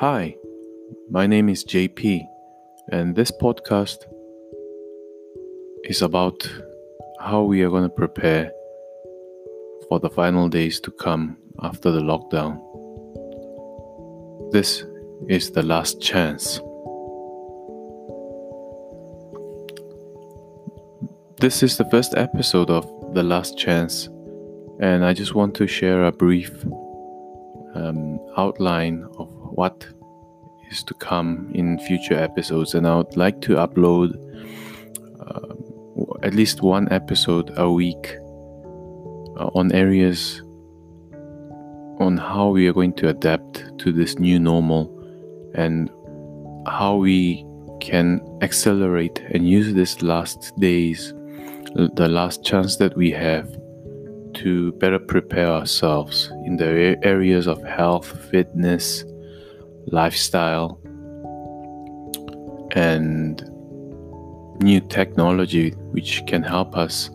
Hi, my name is JP, and this podcast is about how we are going to prepare for the final days to come after the lockdown. This is the last chance. This is the first episode of The Last Chance, and I just want to share a brief um, outline of what is to come in future episodes. And I would like to upload uh, at least one episode a week uh, on areas on how we are going to adapt to this new normal and how we can accelerate and use this last days the last chance that we have to better prepare ourselves in the areas of health, fitness, lifestyle, and new technology which can help us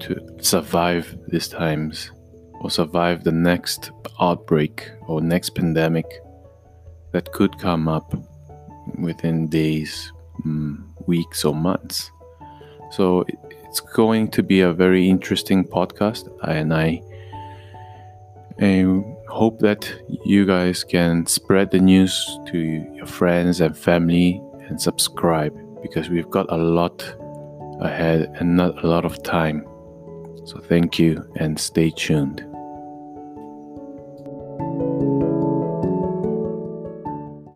to survive these times or survive the next outbreak or next pandemic that could come up within days, mm, weeks, or months. So it's going to be a very interesting podcast, and I, I hope that you guys can spread the news to your friends and family and subscribe because we've got a lot ahead and not a lot of time. So thank you and stay tuned.